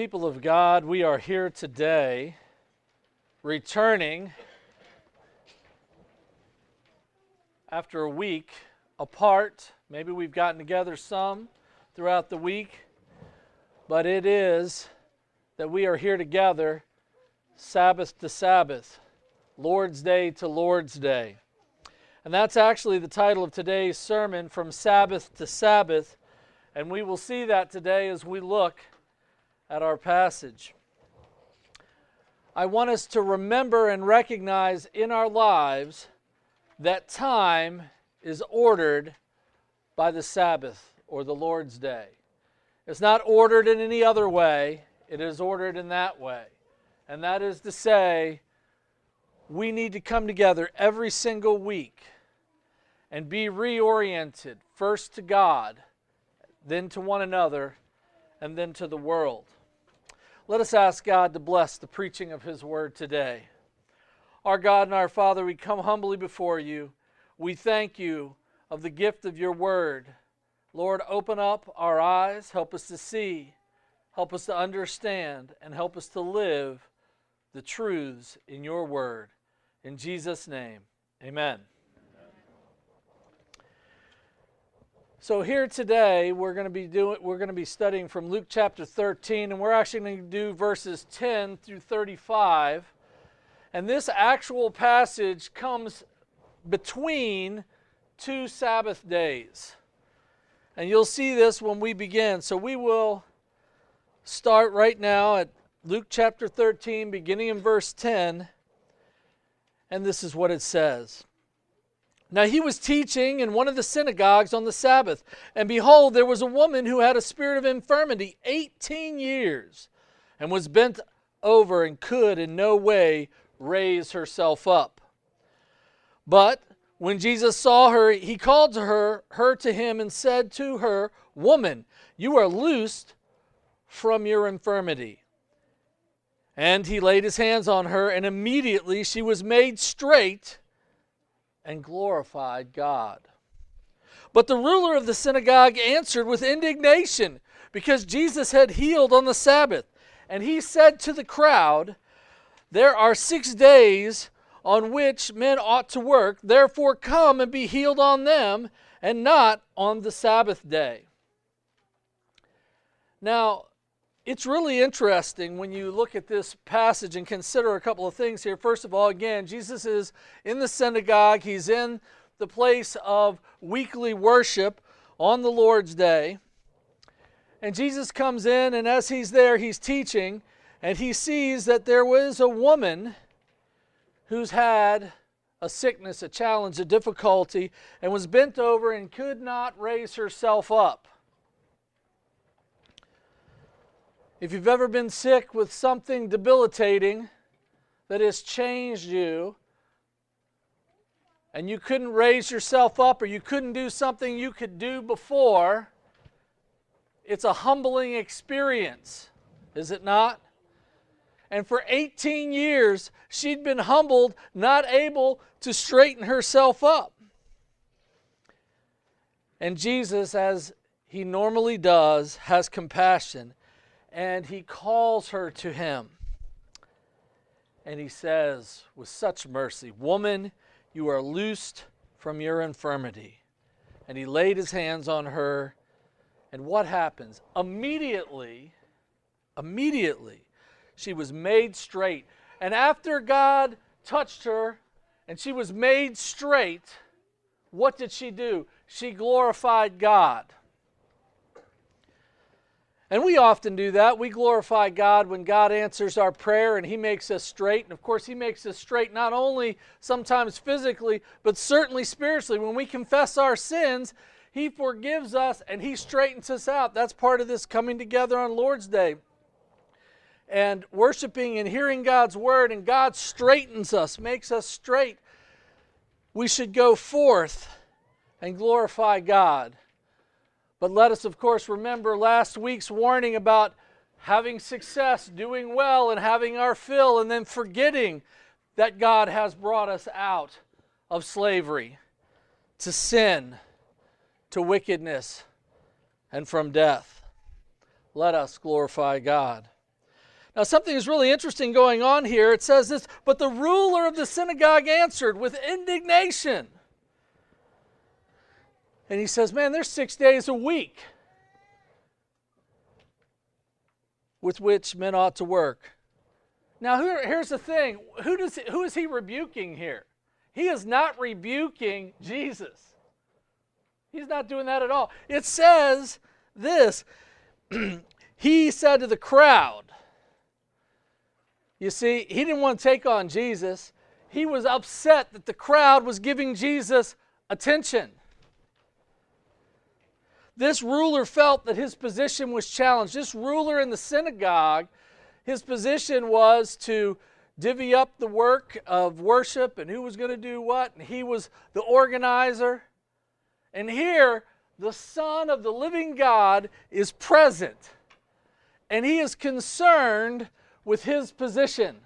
people of God, we are here today returning after a week apart. Maybe we've gotten together some throughout the week, but it is that we are here together Sabbath to Sabbath, Lord's Day to Lord's Day. And that's actually the title of today's sermon, From Sabbath to Sabbath. And we will see that today as we look at our passage. I want us to remember and recognize in our lives that time is ordered by the Sabbath or the Lord's Day. It's not ordered in any other way, it is ordered in that way. And that is to say, we need to come together every single week and be reoriented first to God, then to one another, and then to the world. Let us ask God to bless the preaching of His word today. Our God and our Father, we come humbly before you. We thank you of the gift of your word. Lord, open up our eyes, help us to see, help us to understand, and help us to live the truths in your word. In Jesus' name, amen. So here today we're going to be doing we're going to be studying from Luke chapter 13 and we're actually going to do verses 10 through 35. And this actual passage comes between two Sabbath days. And you'll see this when we begin. So we will start right now at Luke chapter 13, beginning in verse 10. And this is what it says. Now he was teaching in one of the synagogues on the Sabbath, and behold, there was a woman who had a spirit of infirmity 18 years, and was bent over and could in no way raise herself up. But when Jesus saw her, he called to her, her to him, and said to her, Woman, you are loosed from your infirmity. And he laid his hands on her, and immediately she was made straight and glorified God. But the ruler of the synagogue answered with indignation because Jesus had healed on the Sabbath. And he said to the crowd, There are six days on which men ought to work, therefore come and be healed on them, and not on the Sabbath day. Now, it's really interesting when you look at this passage and consider a couple of things here. First of all, again, Jesus is in the synagogue, he's in the place of weekly worship on the Lord's day. And Jesus comes in, and as he's there, he's teaching, and he sees that there was a woman who's had a sickness, a challenge, a difficulty, and was bent over and could not raise herself up. If you've ever been sick with something debilitating that has changed you, and you couldn't raise yourself up or you couldn't do something you could do before, it's a humbling experience, is it not? And for 18 years, she'd been humbled, not able to straighten herself up. And Jesus, as he normally does, has compassion and he calls her to him. And he says, with such mercy, Woman, you are loosed from your infirmity. And he laid his hands on her. And what happens? Immediately, immediately, she was made straight. And after God touched her and she was made straight, what did she do? She glorified God. And we often do that. We glorify God when God answers our prayer and He makes us straight. And of course, He makes us straight not only sometimes physically, but certainly spiritually. When we confess our sins, He forgives us and He straightens us out. That's part of this coming together on Lord's Day. And worshiping and hearing God's word, and God straightens us, makes us straight. We should go forth and glorify God. But let us, of course, remember last week's warning about having success, doing well, and having our fill, and then forgetting that God has brought us out of slavery to sin, to wickedness, and from death. Let us glorify God. Now, something is really interesting going on here. It says this, but the ruler of the synagogue answered with indignation. And he says, Man, there's six days a week with which men ought to work. Now, here, here's the thing who, does, who is he rebuking here? He is not rebuking Jesus. He's not doing that at all. It says this He said to the crowd, you see, he didn't want to take on Jesus. He was upset that the crowd was giving Jesus attention. This ruler felt that his position was challenged. This ruler in the synagogue, his position was to divvy up the work of worship and who was going to do what, and he was the organizer. And here, the Son of the living God is present, and he is concerned with his position.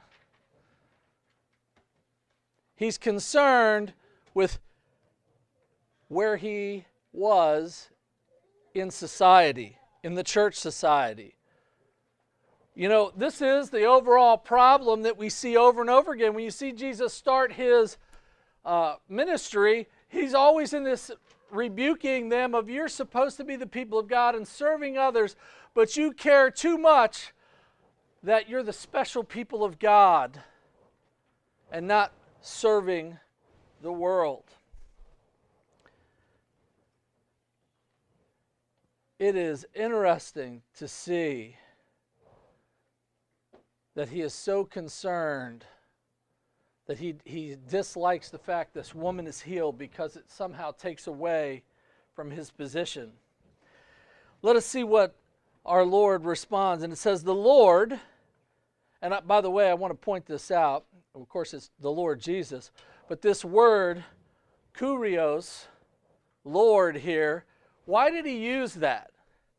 He's concerned with where he was in society, in the church society. You know, this is the overall problem that we see over and over again. When you see Jesus start his uh, ministry, he's always in this rebuking them of you're supposed to be the people of God and serving others, but you care too much that you're the special people of God and not serving the world. It is interesting to see that he is so concerned that he, he dislikes the fact this woman is healed because it somehow takes away from his position. Let us see what our Lord responds. And it says, The Lord and I, by the way, I want to point this out. Of course, it's the Lord Jesus. But this word, kurios, Lord here, why did he use that?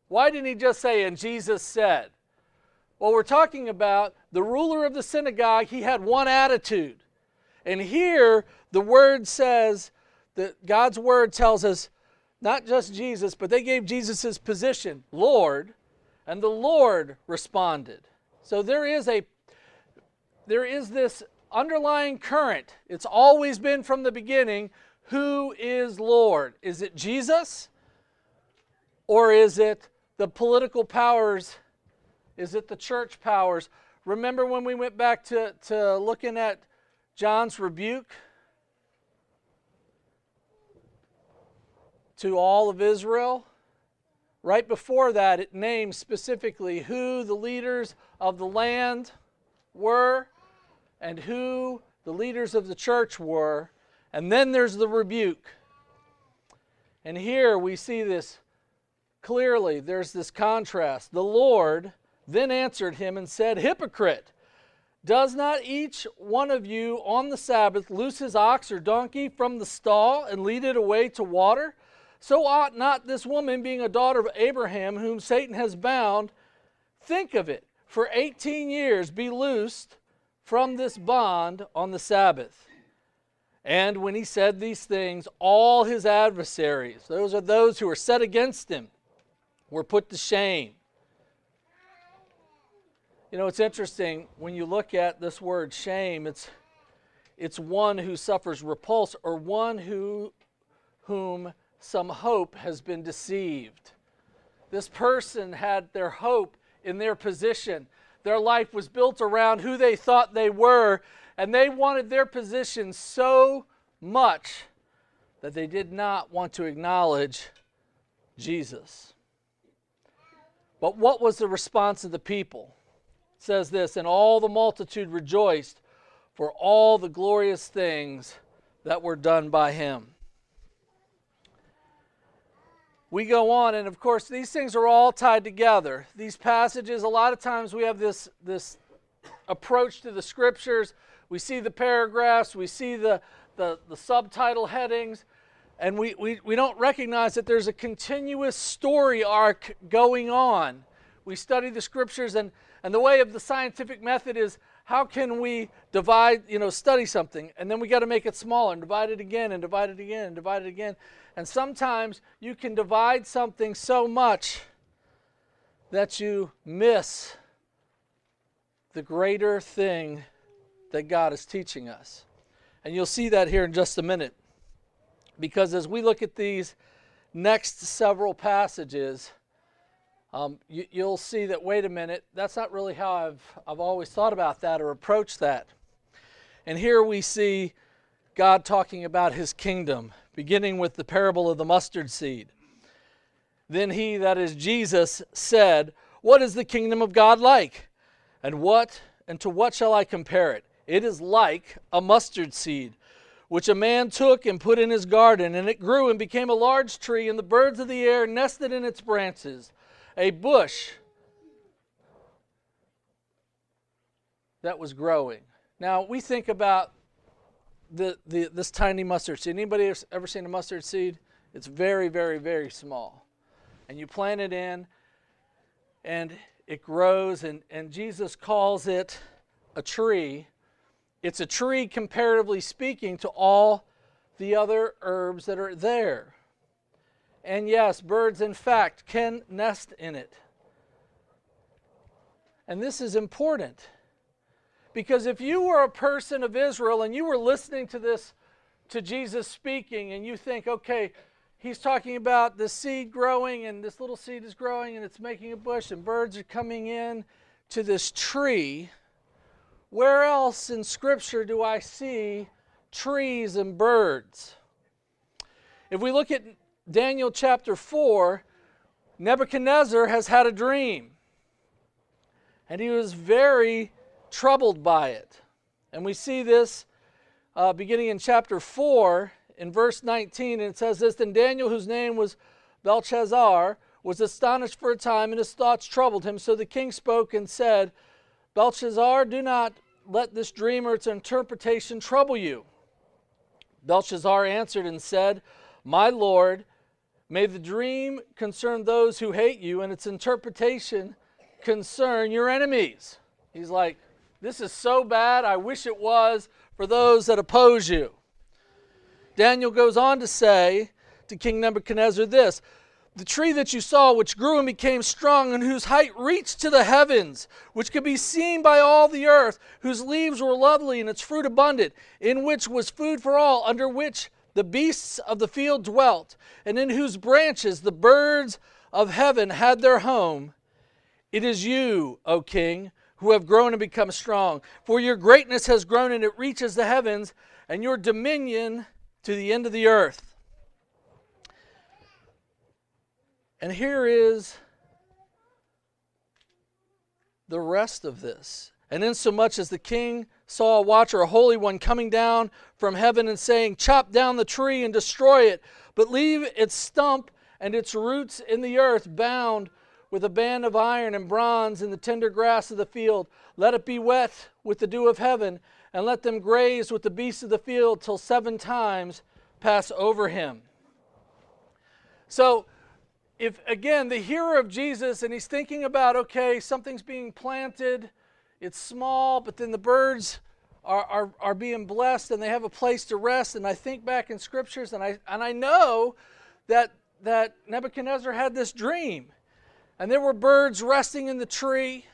Why didn't he just say, and Jesus said? Well, we're talking about the ruler of the synagogue, he had one attitude. And here, the word says that God's word tells us not just Jesus, but they gave Jesus his position, Lord, and the Lord responded. So there is a there is this underlying current. It's always been from the beginning who is Lord? Is it Jesus? Or is it the political powers? Is it the church powers? Remember when we went back to, to looking at John's rebuke to all of Israel? Right before that, it names specifically who the leaders of the land were and who the leaders of the church were. And then there's the rebuke. And here we see this clearly. There's this contrast. The Lord then answered him and said, Hypocrite, does not each one of you on the Sabbath loose his ox or donkey from the stall and lead it away to water? So ought not this woman, being a daughter of Abraham, whom Satan has bound, think of it, for 18 years be loosed from this bond on the Sabbath. And when he said these things, all his adversaries, those are those who are set against him, were put to shame. You know, it's interesting when you look at this word shame, it's it's one who suffers repulse or one who whom some hope has been deceived. This person had their hope in their position. Their life was built around who they thought they were, and they wanted their position so much that they did not want to acknowledge Jesus. But what was the response of the people? It says this, and all the multitude rejoiced for all the glorious things that were done by him we go on, and of course, these things are all tied together. These passages, a lot of times we have this, this approach to the scriptures. We see the paragraphs, we see the, the, the subtitle headings, and we, we, we don't recognize that there's a continuous story arc going on. We study the scriptures, and, and the way of the scientific method is how can we divide, you know, study something, and then we got to make it smaller and divide it again and divide it again and divide it again. And sometimes you can divide something so much that you miss the greater thing that God is teaching us. And you'll see that here in just a minute. Because as we look at these next several passages, um, you, will see that, wait a minute, that's not really how I've, I've always thought about that or approached that. And here we see God talking about his kingdom, beginning with the parable of the mustard seed. Then he, that is Jesus, said, What is the kingdom of God like? And what and to what shall I compare it? It is like a mustard seed, which a man took and put in his garden, and it grew and became a large tree, and the birds of the air nested in its branches. A bush that was growing. Now we think about the, the this tiny mustard seed. Anybody ever seen a mustard seed? It's very, very, very small. And you plant it in, and it grows, and, and Jesus calls it a tree. It's a tree, comparatively speaking, to all the other herbs that are there. And yes, birds, in fact, can nest in it. And this is important because if you were a person of Israel and you were listening to this, to Jesus speaking, and you think, okay, he's talking about the seed growing, and this little seed is growing, and it's making a bush, and birds are coming in to this tree. Where else in Scripture do I see trees and birds? If we look at Daniel chapter 4, Nebuchadnezzar has had a dream. And he was very troubled by it. And we see this uh, beginning in chapter 4 in verse 19. And it says this Then Daniel, whose name was Belteshazzar, was astonished for a time, and his thoughts troubled him. So the king spoke and said, Belteshazzar, do not let this dream or its interpretation trouble you. Belteshazzar answered and said, My lord, may the dream concern those who hate you, and its interpretation concern your enemies. He's like, this is so bad, I wish it was for those that oppose you. Daniel goes on to say to King Nebuchadnezzar this The tree that you saw, which grew and became strong, and whose height reached to the heavens, which could be seen by all the earth, whose leaves were lovely and its fruit abundant, in which was food for all, under which the beasts of the field dwelt, and in whose branches the birds of heaven had their home. It is you, O king, who have grown and become strong. For your greatness has grown and it reaches the heavens, and your dominion to the end of the earth. And here is the rest of this. And insomuch as the king saw a watcher, a holy one, coming down from heaven and saying, Chop down the tree and destroy it, but leave its stump and its roots in the earth bound with a band of iron and bronze in the tender grass of the field. Let it be wet with the dew of heaven, and let them graze with the beasts of the field till seven times pass over him. So, if again, the hearer of Jesus, and he's thinking about, okay, something's being planted, it's small, but then the birds are, are, are being blessed and they have a place to rest. And I think back in scriptures, and I, and I know that, that Nebuchadnezzar had this dream and there were birds resting in the tree.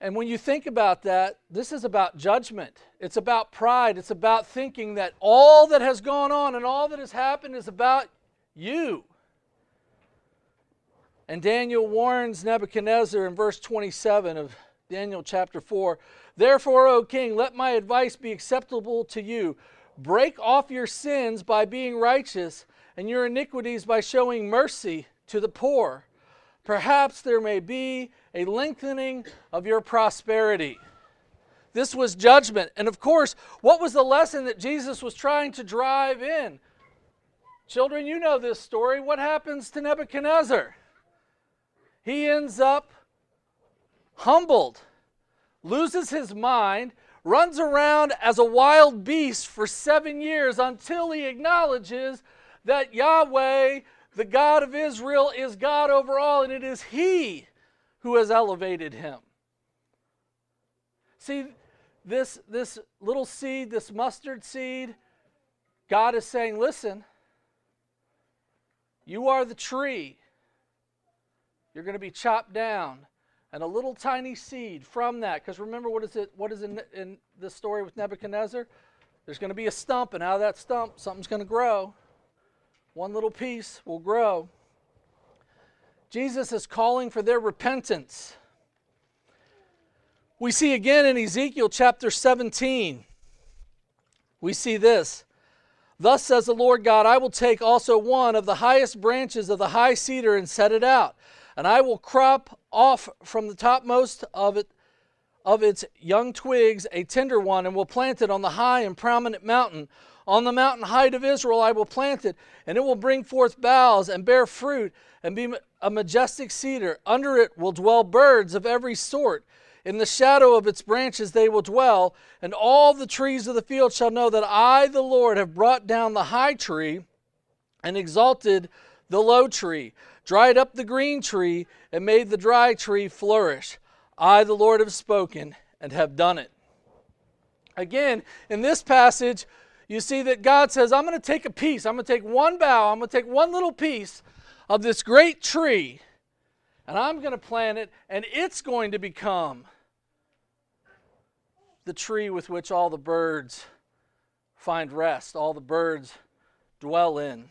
And when you think about that, this is about judgment. It's about pride. It's about thinking that all that has gone on and all that has happened is about you. And Daniel warns Nebuchadnezzar in verse 27 of Daniel chapter 4 Therefore, O king, let my advice be acceptable to you. Break off your sins by being righteous and your iniquities by showing mercy to the poor. Perhaps there may be a lengthening of your prosperity. This was judgment. And of course, what was the lesson that Jesus was trying to drive in? Children, you know this story. What happens to Nebuchadnezzar? He ends up humbled, loses his mind, runs around as a wild beast for seven years until he acknowledges that Yahweh, the God of Israel, is God over all, and it is He who has elevated him. See, this, this little seed, this mustard seed, God is saying, listen, you are the tree. You're going to be chopped down, and a little tiny seed from that. Because remember, what is it? What is in, in the story with Nebuchadnezzar? There's going to be a stump, and out of that stump, something's going to grow. One little piece will grow. Jesus is calling for their repentance. We see again in Ezekiel chapter 17, we see this. Thus says the Lord God, I will take also one of the highest branches of the high cedar and set it out, and I will crop off from the topmost of it of its young twigs a tender one, and will plant it on the high and prominent mountain. On the mountain height of Israel I will plant it, and it will bring forth boughs and bear fruit, and be a majestic cedar. Under it will dwell birds of every sort. In the shadow of its branches they will dwell, and all the trees of the field shall know that I, the Lord, have brought down the high tree and exalted the low tree, dried up the green tree, and made the dry tree flourish. I, the Lord, have spoken and have done it. Again, in this passage, you see that God says, I'm going to take a piece, I'm going to take one bough, I'm going to take one little piece of this great tree, and I'm going to plant it, and it's going to become the tree with which all the birds find rest, all the birds dwell in.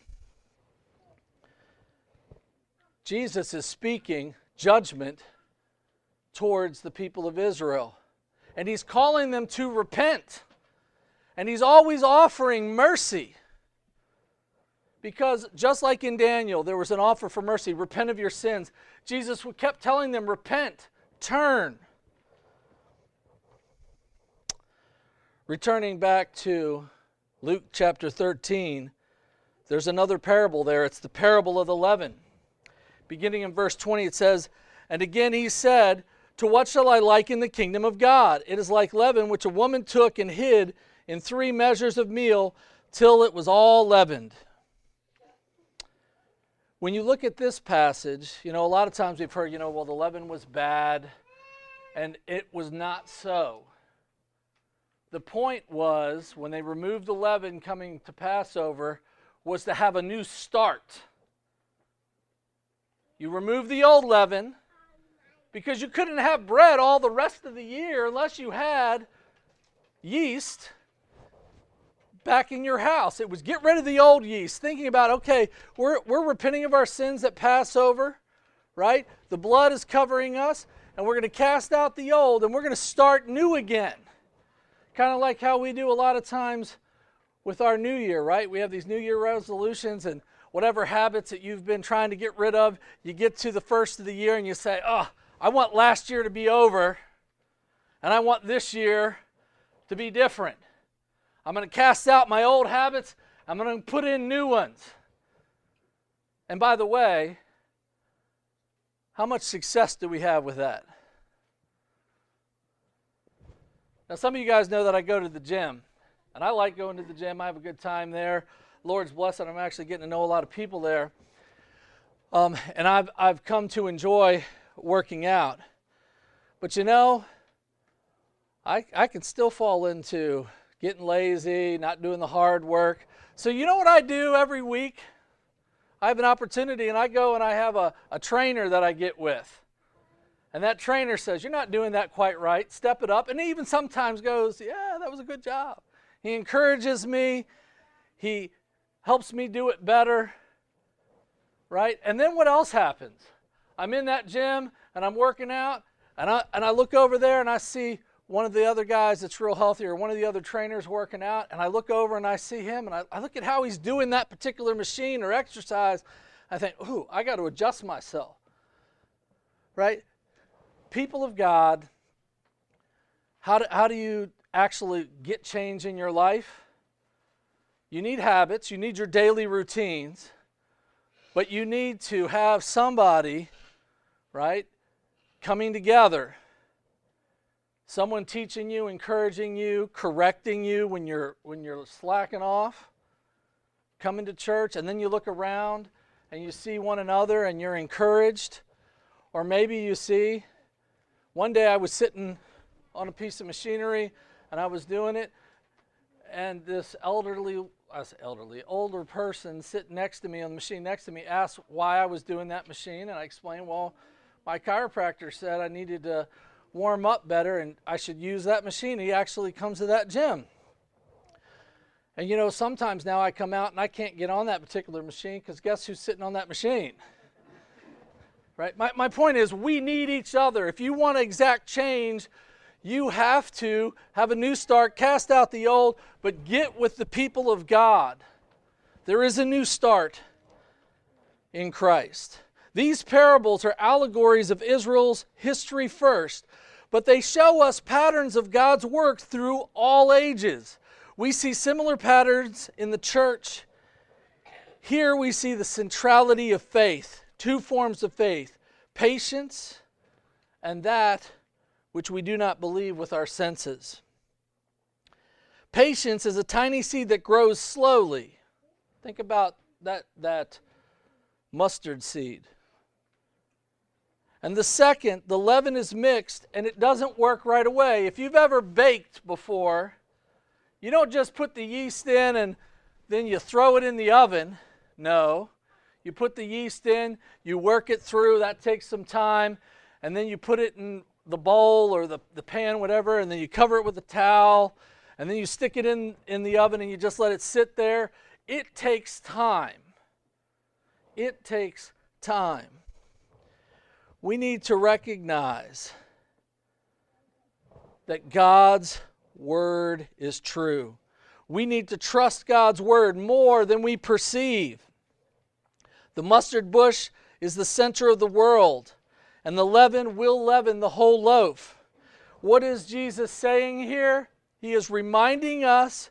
Jesus is speaking judgment towards the people of Israel, and he's calling them to repent. And he's always offering mercy. Because just like in Daniel, there was an offer for mercy repent of your sins. Jesus kept telling them, repent, turn. Returning back to Luke chapter 13, there's another parable there. It's the parable of the leaven. Beginning in verse 20, it says, And again he said, To what shall I liken the kingdom of God? It is like leaven which a woman took and hid in three measures of meal till it was all leavened. When you look at this passage, you know, a lot of times we've heard, you know, well, the leaven was bad, and it was not so. The point was, when they removed the leaven coming to Passover, was to have a new start. You remove the old leaven because you couldn't have bread all the rest of the year unless you had yeast back in your house. It was get rid of the old yeast, thinking about, okay, we're, we're repenting of our sins at Passover, right? The blood is covering us, and we're going to cast out the old, and we're going to start new again. Kind of like how we do a lot of times with our new year, right? We have these new year resolutions and whatever habits that you've been trying to get rid of, you get to the first of the year and you say, oh, I want last year to be over and I want this year to be different. I'm going to cast out my old habits, I'm going to put in new ones. And by the way, how much success do we have with that? Now, some of you guys know that I go to the gym, and I like going to the gym. I have a good time there. Lord's blessing, I'm actually getting to know a lot of people there. Um, and I've, I've come to enjoy working out. But you know, I, I can still fall into getting lazy, not doing the hard work. So, you know what I do every week? I have an opportunity and I go and I have a, a trainer that I get with. And that trainer says, You're not doing that quite right. Step it up. And he even sometimes goes, Yeah, that was a good job. He encourages me, he helps me do it better. Right? And then what else happens? I'm in that gym and I'm working out, and I, and I look over there and I see one of the other guys that's real healthy or one of the other trainers working out, and I look over and I see him and I, I look at how he's doing that particular machine or exercise. I think, Ooh, I got to adjust myself. Right? People of God, how do, how do you actually get change in your life? You need habits, you need your daily routines, but you need to have somebody, right, coming together. Someone teaching you, encouraging you, correcting you when you're when you're slacking off. Coming to church and then you look around and you see one another and you're encouraged. Or maybe you see one day I was sitting on a piece of machinery and I was doing it, and this elderly, I say elderly, older person sitting next to me on the machine next to me asked why I was doing that machine, and I explained, well, my chiropractor said I needed to warm up better and I should use that machine. He actually comes to that gym. And you know, sometimes now I come out and I can't get on that particular machine because guess who's sitting on that machine? Right? My, my point is, we need each other. If you want exact change, you have to have a new start, cast out the old, but get with the people of God. There is a new start in Christ. These parables are allegories of Israel's history first, but they show us patterns of God's work through all ages. We see similar patterns in the church. Here we see the centrality of faith, two forms of faith patience and that which we do not believe with our senses. Patience is a tiny seed that grows slowly. Think about that, that mustard seed. And the second, the leaven is mixed and it doesn't work right away. If you've ever baked before, you don't just put the yeast in and then you throw it in the oven. No. You put the yeast in, you work it through, that takes some time, and then you put it in the bowl or the, the pan, whatever, and then you cover it with a towel, and then you stick it in, in the oven and you just let it sit there. It takes time. It takes time. We need to recognize that God's word is true. We need to trust God's word more than we perceive. The mustard bush is the center of the world, and the leaven will leaven the whole loaf. What is Jesus saying here? He is reminding us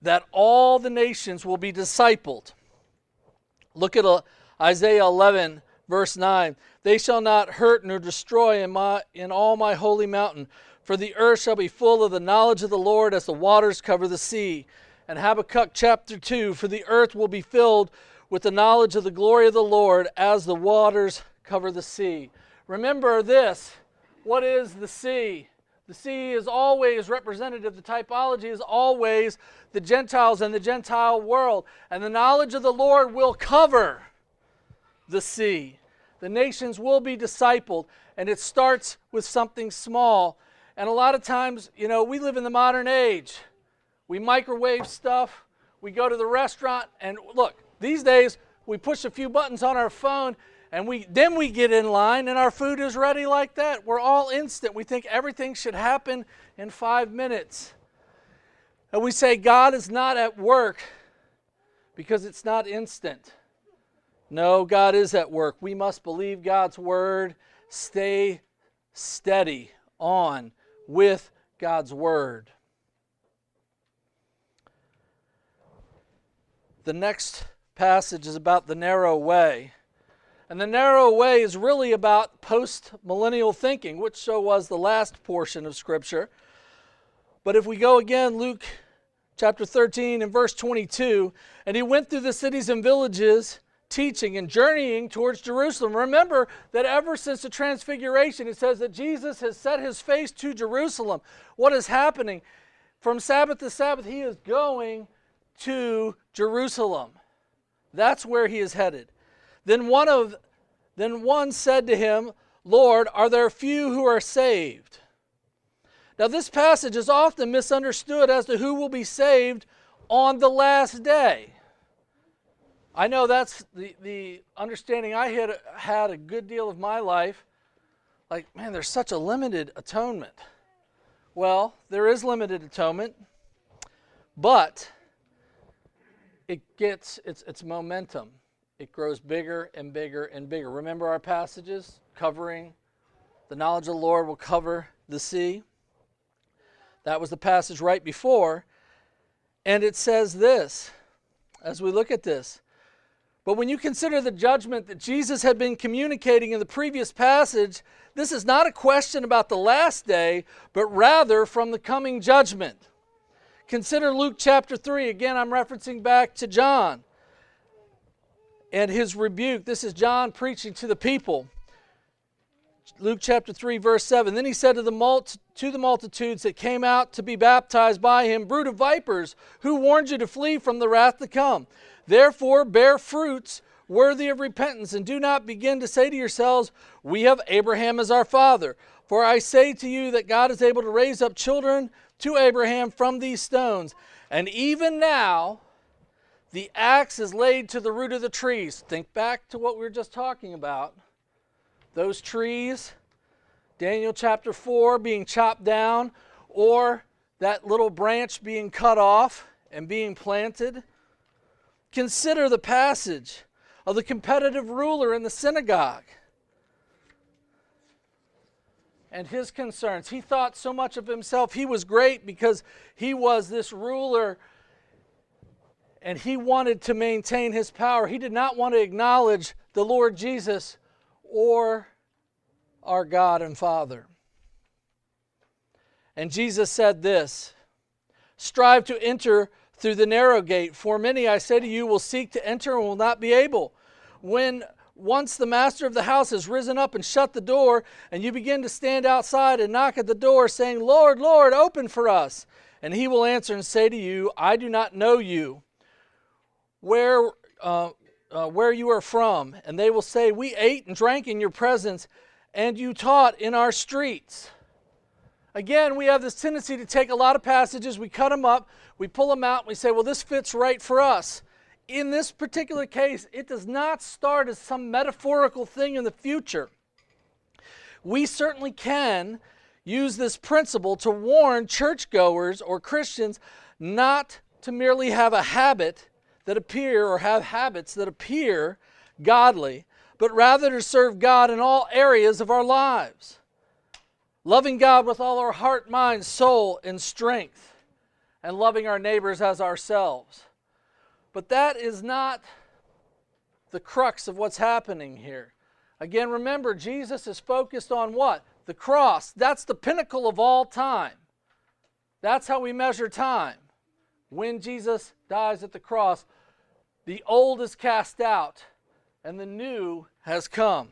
that all the nations will be discipled. Look at uh, Isaiah 11, verse 9. They shall not hurt nor destroy in, my, in all my holy mountain, for the earth shall be full of the knowledge of the Lord as the waters cover the sea. And Habakkuk chapter 2 For the earth will be filled with the knowledge of the glory of the Lord as the waters cover the sea. Remember this what is the sea? The sea is always representative, the typology is always the Gentiles and the Gentile world. And the knowledge of the Lord will cover the sea. The nations will be discipled, and it starts with something small. And a lot of times, you know, we live in the modern age. We microwave stuff. We go to the restaurant, and look, these days we push a few buttons on our phone, and we then we get in line, and our food is ready like that. We're all instant. We think everything should happen in five minutes. And we say God is not at work because it's not instant. No, God is at work. We must believe God's word, stay steady on with God's Word. The next passage is about the narrow way. And the narrow way is really about post millennial thinking, which so was the last portion of Scripture. But if we go again, Luke chapter 13 and verse 22, and he went through the cities and villages teaching and journeying towards Jerusalem. Remember that ever since the transfiguration, it says that Jesus has set his face to Jerusalem. What is happening? From Sabbath to Sabbath, he is going to Jerusalem. That's where he is headed. Then one of then one said to him, Lord, are there few who are saved? Now, this passage is often misunderstood as to who will be saved on the last day. I know that's the, the understanding I had, had a good deal of my life. Like, man, there's such a limited atonement. Well, there is limited atonement, but it gets its, its momentum. It grows bigger and bigger and bigger. Remember our passages covering the knowledge of the Lord will cover the sea? That was the passage right before. And it says this as we look at this but when you consider the judgment that Jesus had been communicating in the previous passage, this is not a question about the last day, but rather from the coming judgment. Consider Luke chapter 3. Again, I'm referencing back to John and his rebuke. This is John preaching to the people. Luke chapter 3, verse 7. Then he said to the, multi- to the multitudes that came out to be baptized by him, Brood of vipers, who warned you to flee from the wrath to come? Therefore, bear fruits worthy of repentance, and do not begin to say to yourselves, We have Abraham as our father. For I say to you that God is able to raise up children to Abraham from these stones. And even now, the axe is laid to the root of the trees. Think back to what we were just talking about. Those trees, Daniel chapter 4 being chopped down, or that little branch being cut off and being planted. Consider the passage of the competitive ruler in the synagogue and his concerns. He thought so much of himself. He was great because he was this ruler and he wanted to maintain his power. He did not want to acknowledge the Lord Jesus or our God and Father. And Jesus said this Strive to enter through the narrow gate, for many, I say to you, will seek to enter and will not be able. When once the master of the house has risen up and shut the door, and you begin to stand outside and knock at the door, saying, Lord, Lord, open for us. And he will answer and say to you, I do not know you, where, uh, uh, where you are from. And they will say, We ate and drank in your presence, and you taught in our streets. Again, we have this tendency to take a lot of passages, we cut them up, we pull them out, and we say, well, this fits right for us. In this particular case, it does not start as some metaphorical thing in the future. We certainly can use this principle to warn churchgoers or Christians not to merely have a habit that appear or have habits that appear godly, but rather to serve God in all areas of our lives loving God with all our heart, mind, soul, and strength, and loving our neighbors as ourselves. But that is not the crux of what's happening here. Again, remember, Jesus is focused on what? The cross. That's the pinnacle of all time. That's how we measure time. When Jesus dies at the cross, the old is cast out and the new has come.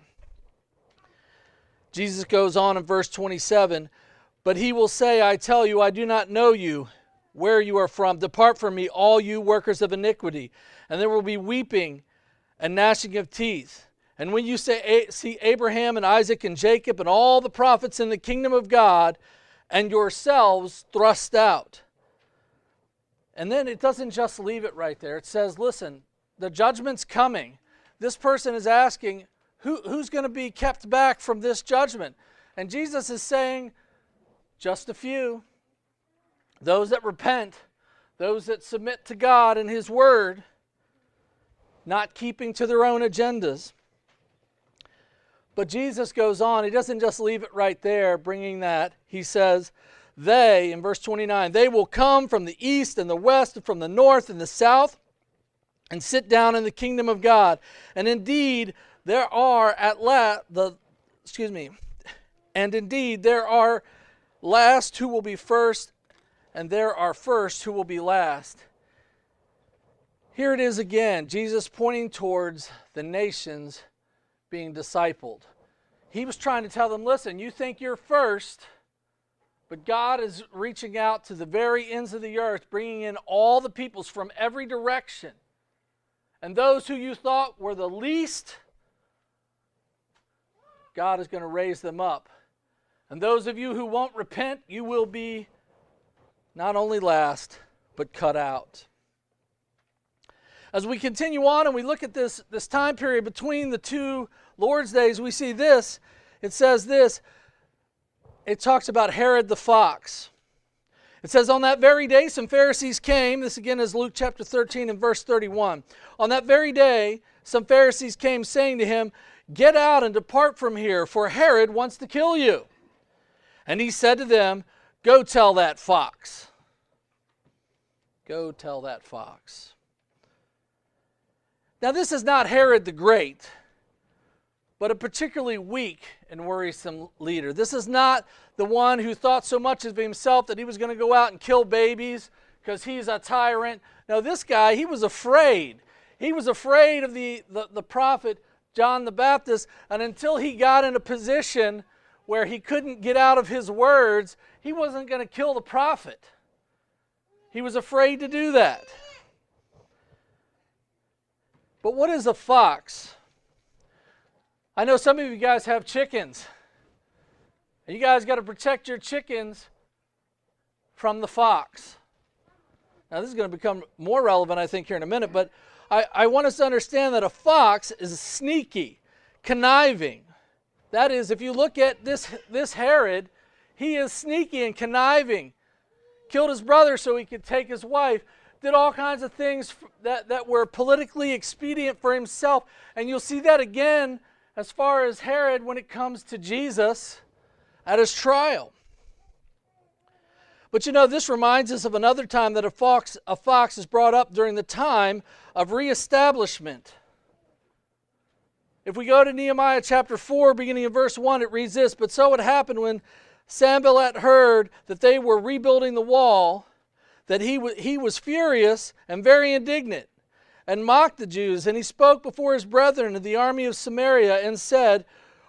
Jesus goes on in verse 27 But he will say, I tell you, I do not know you, where you are from. Depart from me, all you workers of iniquity. And there will be weeping and gnashing of teeth. And when you say, see Abraham and Isaac and Jacob and all the prophets in the kingdom of God, and yourselves thrust out. And then it doesn't just leave it right there. It says, listen, the judgment's coming. This person is asking, who, who's going to be kept back from this judgment? And Jesus is saying, just a few. Those that repent, those that submit to God and His Word, not keeping to their own agendas. But Jesus goes on, He doesn't just leave it right there, bringing that. He says, They, in verse 29, they will come from the east and the west, and from the north and the south, and sit down in the kingdom of God. And indeed, there are at last the excuse me and indeed there are last who will be first and there are first who will be last. Here it is again jesus pointing towards the nations being discipled. He was trying to tell them listen you think you're first but god is reaching out to the very ends of the earth bringing in all the peoples from every direction. And those who you thought were the least God is going to raise them up. And those of you who won't repent, you will be not only last, but cut out. As we continue on and we look at this, this time period between the two Lord's days, we see this. It says this. It talks about Herod the fox. It says, On that very day, some Pharisees came. This again is Luke chapter 13 and verse 31. On that very day, some Pharisees came saying to him, Get out and depart from here, for Herod wants to kill you. And he said to them, Go tell that fox. Go tell that fox. Now, this is not Herod the Great, but a particularly weak and worrisome leader. This is not the one who thought so much of himself that he was going to go out and kill babies because he's a tyrant. Now, this guy, he was afraid. He was afraid of the, the, the prophet John the Baptist, and until he got in a position where he couldn't get out of his words, he wasn't going to kill the prophet. He was afraid to do that. But what is a fox? I know some of you guys have chickens. You guys got to protect your chickens from the fox. Now, this is going to become more relevant, I think, here in a minute, but I, I want us to understand that a fox is sneaky, conniving. That is, if you look at this, this Herod, he is sneaky and conniving. Killed his brother so he could take his wife. Did all kinds of things that, that were politically expedient for himself. And you'll see that again as far as Herod when it comes to Jesus at his trial. But you know, this reminds us of another time that a fox, a fox is brought up during the time of reestablishment. If we go to Nehemiah chapter 4, beginning in verse 1, it reads this But so it happened when Sanballat heard that they were rebuilding the wall, that he, w- he was furious and very indignant, and mocked the Jews. And he spoke before his brethren of the army of Samaria and said,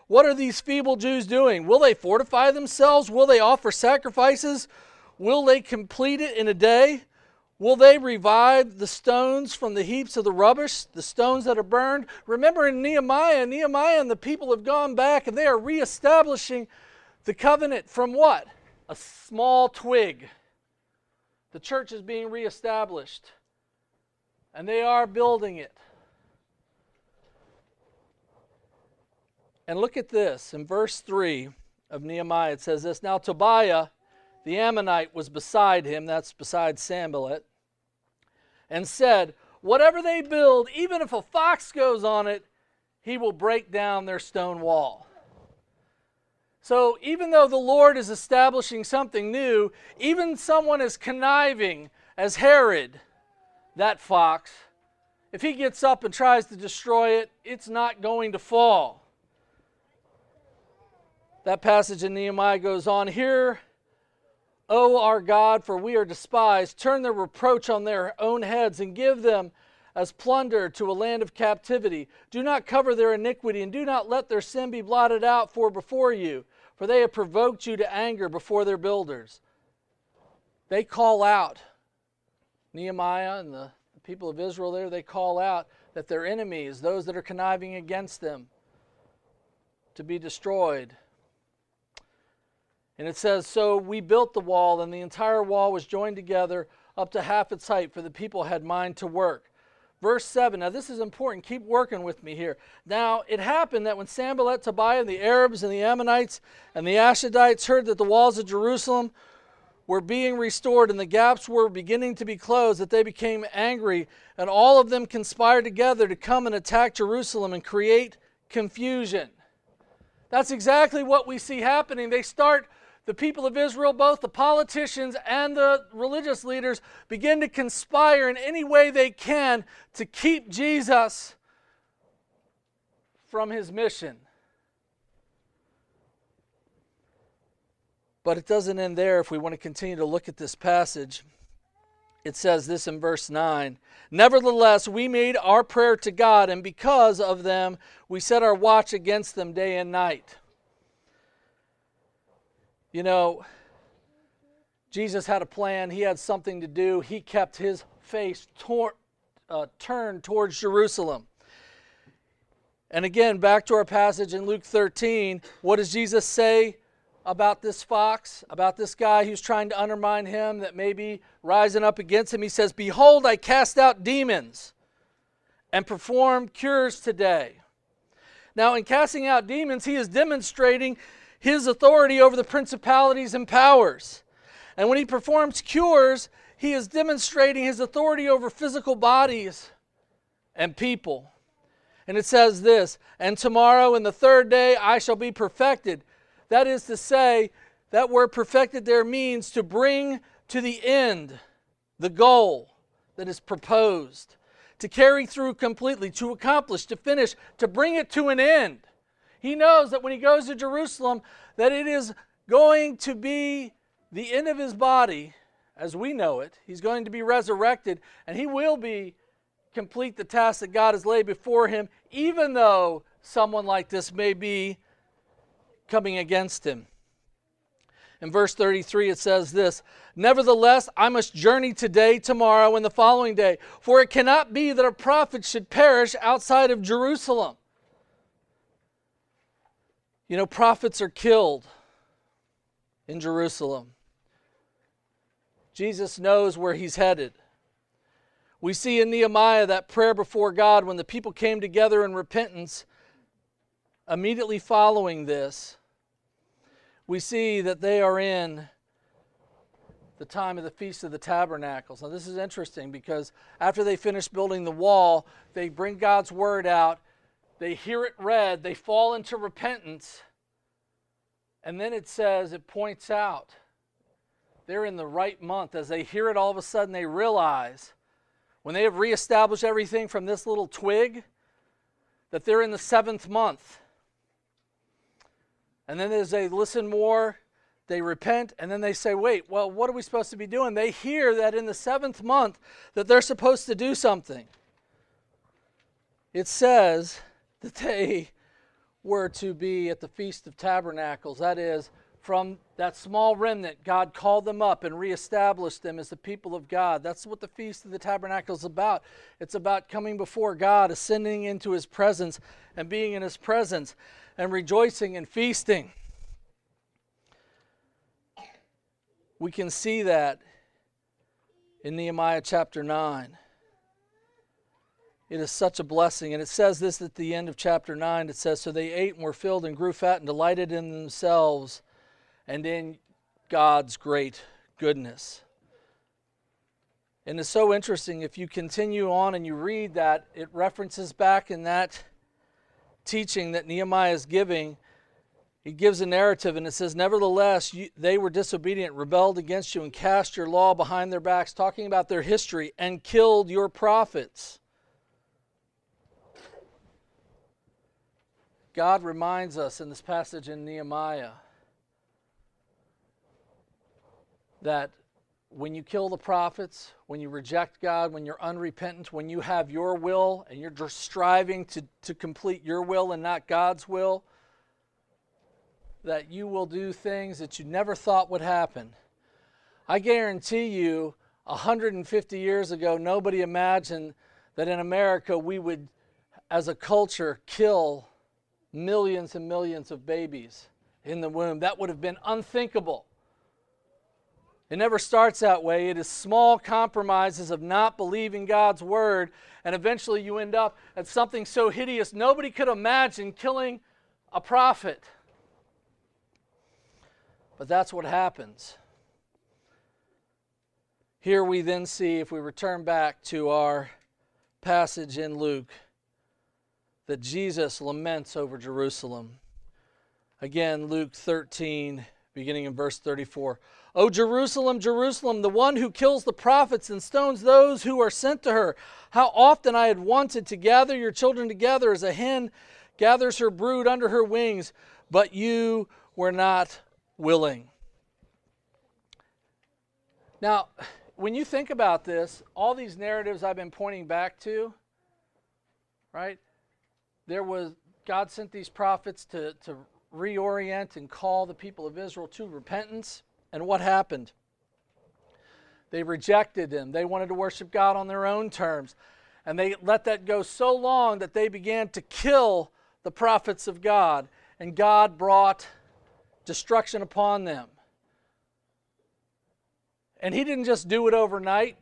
What are these feeble Jews doing? Will they fortify themselves? Will they offer sacrifices? Will they complete it in a day? Will they revive the stones from the heaps of the rubbish, the stones that are burned? Remember in Nehemiah, Nehemiah and the people have gone back and they are reestablishing the covenant from what? A small twig. The church is being reestablished and they are building it. And look at this in verse 3 of Nehemiah. It says this Now Tobiah the Ammonite was beside him, that's beside Sanballat, and said, Whatever they build, even if a fox goes on it, he will break down their stone wall. So even though the Lord is establishing something new, even someone as conniving as Herod, that fox, if he gets up and tries to destroy it, it's not going to fall. That passage in Nehemiah goes on here O our God, for we are despised. Turn their reproach on their own heads and give them as plunder to a land of captivity. Do not cover their iniquity and do not let their sin be blotted out for before you, for they have provoked you to anger before their builders. They call out, Nehemiah and the, the people of Israel there, they call out that their enemies, those that are conniving against them, to be destroyed. And it says, So we built the wall, and the entire wall was joined together up to half its height, for the people had mind to work. Verse 7. Now, this is important. Keep working with me here. Now, it happened that when Sanballat, Tobiah, and the Arabs, and the Ammonites, and the Ashdodites heard that the walls of Jerusalem were being restored and the gaps were beginning to be closed, that they became angry, and all of them conspired together to come and attack Jerusalem and create confusion. That's exactly what we see happening. They start the people of Israel, both the politicians and the religious leaders, begin to conspire in any way they can to keep Jesus from his mission. But it doesn't end there if we want to continue to look at this passage. It says this in verse 9 Nevertheless, we made our prayer to God, and because of them, we set our watch against them day and night. You know, Jesus had a plan, he had something to do. He kept his face tor- uh, turned towards Jerusalem. And again, back to our passage in Luke 13, what does Jesus say about this fox, about this guy who's trying to undermine him, that may be rising up against him? He says, Behold, I cast out demons and perform cures today. Now, in casting out demons, he is demonstrating his authority over the principalities and powers. And when he performs cures, he is demonstrating his authority over physical bodies and people. And it says this, and tomorrow and the third day I shall be perfected. That is to say, that word perfected there means to bring to the end the goal that is proposed, to carry through completely, to accomplish, to finish, to bring it to an end. He knows that when he goes to Jerusalem, that it is going to be the end of his body as we know it. He's going to be resurrected, and he will be complete the task that God has laid before him, even though someone like this may be coming against him. In verse 33, it says this Nevertheless, I must journey today, tomorrow, and the following day, for it cannot be that a prophet should perish outside of Jerusalem. You know, prophets are killed in Jerusalem. Jesus knows where he's headed. We see in Nehemiah that prayer before God when the people came together in repentance. Immediately following this, we see that they are in the time of the Feast of the Tabernacles. Now, this is interesting because after they finish building the wall, they bring God's word out, they hear it read, they fall into repentance, and then it says, it points out they're in the right month. As they hear it, all of a sudden they realize when they have reestablished everything from this little twig that they're in the seventh month. And then as they listen more, they repent, and then they say, wait, well, what are we supposed to be doing? They hear that in the seventh month that they're supposed to do something. It says that they were to be at the Feast of Tabernacles. That is, from that small remnant, God called them up and reestablished them as the people of God. That's what the Feast of the Tabernacle is about. It's about coming before God, ascending into His presence, and being in His presence, and rejoicing and feasting. We can see that in Nehemiah chapter 9. It is such a blessing. And it says this at the end of chapter 9. It says, So they ate and were filled and grew fat and delighted in themselves and in God's great goodness. And it's so interesting if you continue on and you read that, it references back in that teaching that Nehemiah is giving. He gives a narrative and it says, Nevertheless, you, they were disobedient, rebelled against you, and cast your law behind their backs, talking about their history, and killed your prophets. God reminds us in this passage in Nehemiah that when you kill the prophets, when you reject God, when you're unrepentant, when you have your will and you're just striving to, to complete your will and not God's will, that you will do things that you never thought would happen. I guarantee you, 150 years ago, nobody imagined that in America we would, as a culture, kill millions and millions of babies in the womb. That would have been unthinkable. It never starts that way. It is small compromises of not believing God's word, and eventually you end up at something so hideous nobody could imagine killing a prophet. But that's what happens. Here we then see, if we return back to our passage in Luke, that Jesus laments over Jerusalem. Again, Luke 13, beginning in verse 34. O Jerusalem, Jerusalem, the one who kills the prophets and stones those who are sent to her. How often I had wanted to gather your children together as a hen gathers her brood under her wings, but you were not willing. Now, when you think about this, all these narratives I've been pointing back to, right? There was God sent these prophets to, to reorient and call the people of Israel to repentance. And what happened? They rejected him. They wanted to worship God on their own terms. And they let that go so long that they began to kill the prophets of God. And God brought destruction upon them. And he didn't just do it overnight.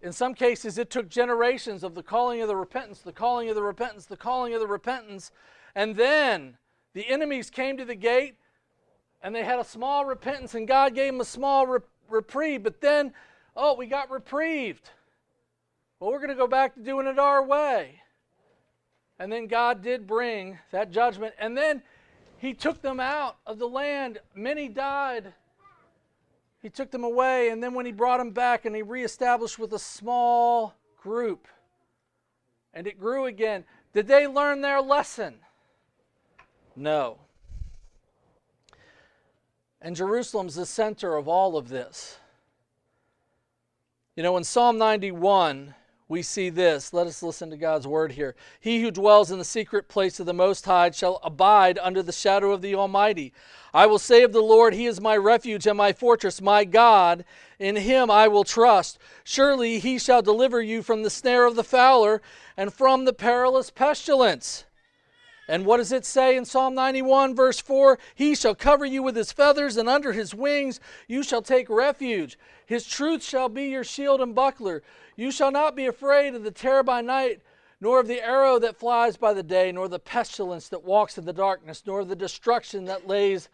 In some cases, it took generations of the calling of the repentance, the calling of the repentance, the calling of the repentance. And then the enemies came to the gate and they had a small repentance, and God gave them a small re- reprieve. But then, oh, we got reprieved. Well, we're going to go back to doing it our way. And then God did bring that judgment. And then He took them out of the land. Many died he took them away, and then when he brought them back and he reestablished with a small group, and it grew again, did they learn their lesson? No. And Jerusalem's the center of all of this. You know, in Psalm 91, we see this. Let us listen to God's word here. He who dwells in the secret place of the Most High shall abide under the shadow of the Almighty. I will say of the Lord, He is my refuge and my fortress, my God. In Him I will trust. Surely He shall deliver you from the snare of the fowler and from the perilous pestilence. And what does it say in Psalm 91, verse 4? He shall cover you with his feathers, and under his wings you shall take refuge. His truth shall be your shield and buckler. You shall not be afraid of the terror by night, nor of the arrow that flies by the day, nor the pestilence that walks in the darkness, nor the destruction that lays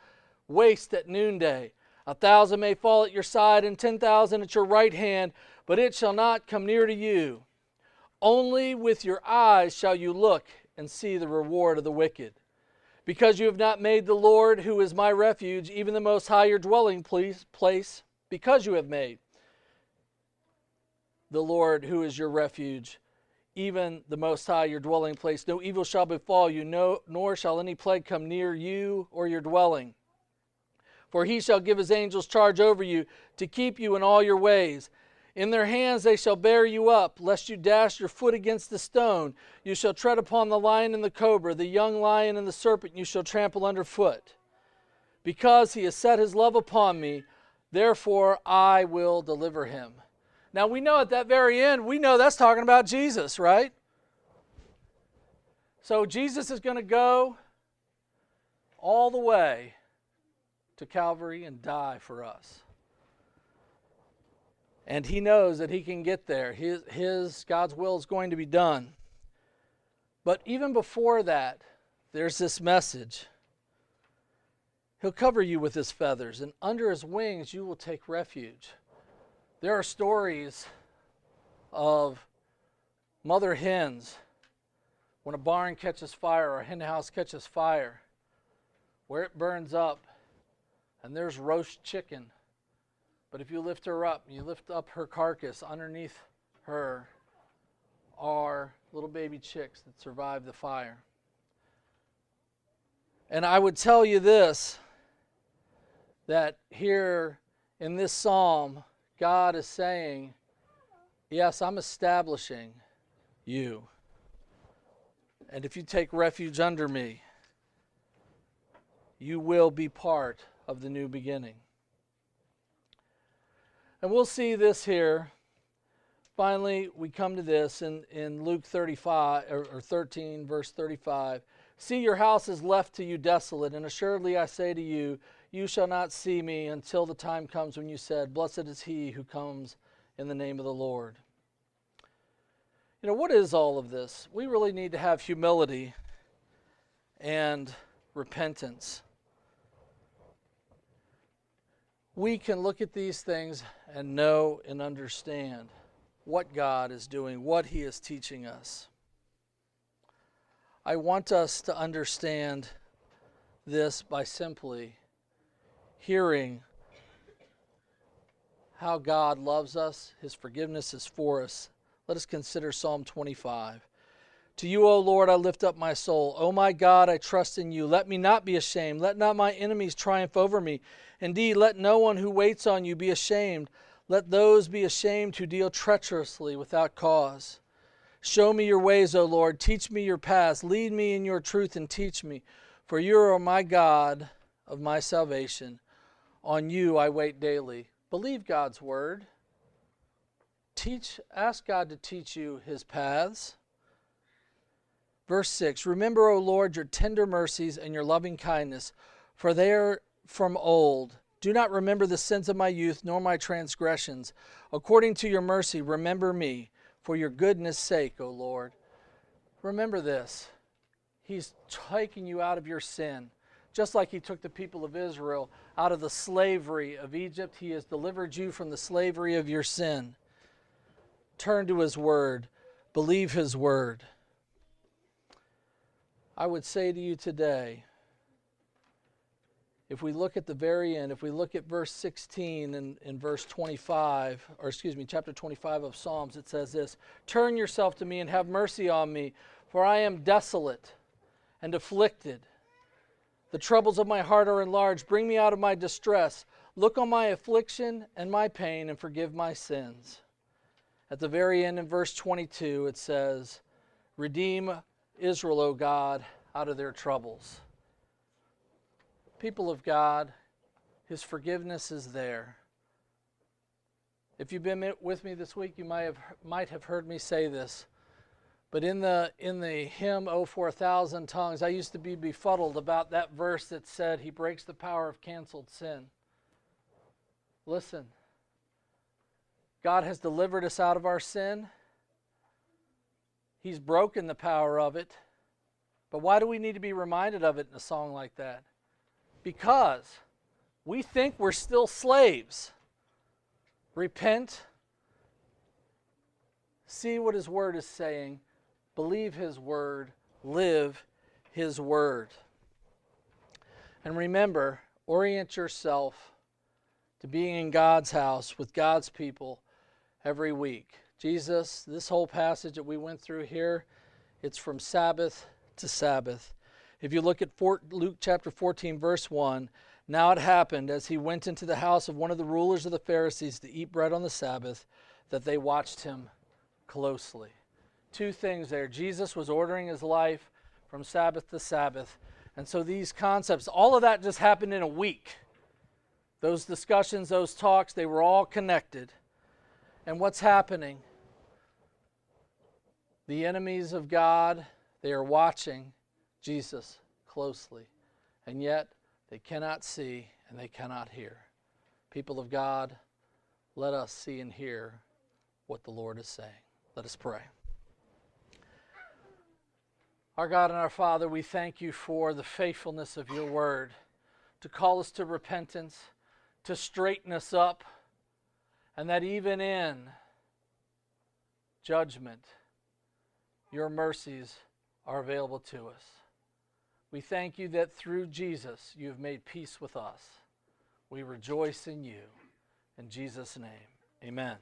waste at noonday. A thousand may fall at your side, and ten thousand at your right hand, but it shall not come near to you. Only with your eyes shall you look and see the reward of the wicked. Because you have not made the Lord, who is my refuge, even the Most High, your dwelling place, because you have made the Lord, who is your refuge, even the Most High, your dwelling place, no evil shall befall you, no, nor shall any plague come near you or your dwelling. For he shall give his angels charge over you to keep you in all your ways. In their hands they shall bear you up, lest you dash your foot against the stone. You shall tread upon the lion and the cobra, the young lion and the serpent you shall trample underfoot. Because he has set his love upon me, therefore I will deliver him. Now we know at that very end, we know that's talking about Jesus, right? So Jesus is going to go all the way to Calvary and die for us and he knows that he can get there. His, his God's will is going to be done. But even before that, there's this message. He'll cover you with his feathers, and under his wings you will take refuge. There are stories of mother hens when a barn catches fire or a hen house catches fire, where it burns up, and there's roast chicken but if you lift her up, you lift up her carcass, underneath her are little baby chicks that survived the fire. And I would tell you this that here in this psalm, God is saying, Yes, I'm establishing you. And if you take refuge under me, you will be part of the new beginning. And we'll see this here. Finally, we come to this in, in Luke 35 or, or 13, verse 35. See, your house is left to you desolate, and assuredly I say to you, you shall not see me until the time comes when you said, Blessed is he who comes in the name of the Lord. You know, what is all of this? We really need to have humility and repentance we can look at these things and know and understand what God is doing, what He is teaching us. I want us to understand this by simply hearing how God loves us, His forgiveness is for us. Let us consider Psalm 25. To you, O Lord, I lift up my soul. O my God, I trust in you. Let me not be ashamed. Let not my enemies triumph over me. Indeed, let no one who waits on you be ashamed. Let those be ashamed who deal treacherously without cause. Show me your ways, O Lord. Teach me your paths. Lead me in your truth and teach me. For you are my God of my salvation. On you I wait daily. Believe God's word. Teach, ask God to teach you his paths. Verse 6 Remember, O Lord, your tender mercies and your loving kindness, for they are from old. Do not remember the sins of my youth, nor my transgressions. According to your mercy, remember me, for your goodness' sake, O Lord. Remember this He's taking you out of your sin. Just like He took the people of Israel out of the slavery of Egypt, He has delivered you from the slavery of your sin. Turn to His Word, believe His Word. I would say to you today, if we look at the very end, if we look at verse 16 and in verse 25, or excuse me, chapter 25 of Psalms, it says this Turn yourself to me and have mercy on me, for I am desolate and afflicted. The troubles of my heart are enlarged. Bring me out of my distress. Look on my affliction and my pain and forgive my sins. At the very end in verse 22, it says, Redeem Israel, O God, out of their troubles. People of God, His forgiveness is there. If you've been with me this week, you might have, might have heard me say this. But in the, in the hymn, O for Tongues, I used to be befuddled about that verse that said, He breaks the power of canceled sin. Listen, God has delivered us out of our sin, He's broken the power of it. But why do we need to be reminded of it in a song like that? Because we think we're still slaves. Repent, see what His Word is saying, believe His Word, live His Word. And remember, orient yourself to being in God's house with God's people every week. Jesus, this whole passage that we went through here, it's from Sabbath to Sabbath. If you look at Luke chapter 14, verse 1, now it happened as he went into the house of one of the rulers of the Pharisees to eat bread on the Sabbath that they watched him closely. Two things there. Jesus was ordering his life from Sabbath to Sabbath. And so these concepts, all of that just happened in a week. Those discussions, those talks, they were all connected. And what's happening? The enemies of God, they are watching Jesus closely. And yet, they cannot see and they cannot hear. People of God, let us see and hear what the Lord is saying. Let us pray. Our God and our Father, we thank you for the faithfulness of your word to call us to repentance, to straighten us up, and that even in judgment, your mercies are available to us. We thank you that through Jesus you have made peace with us. We rejoice in you. In Jesus' name, amen.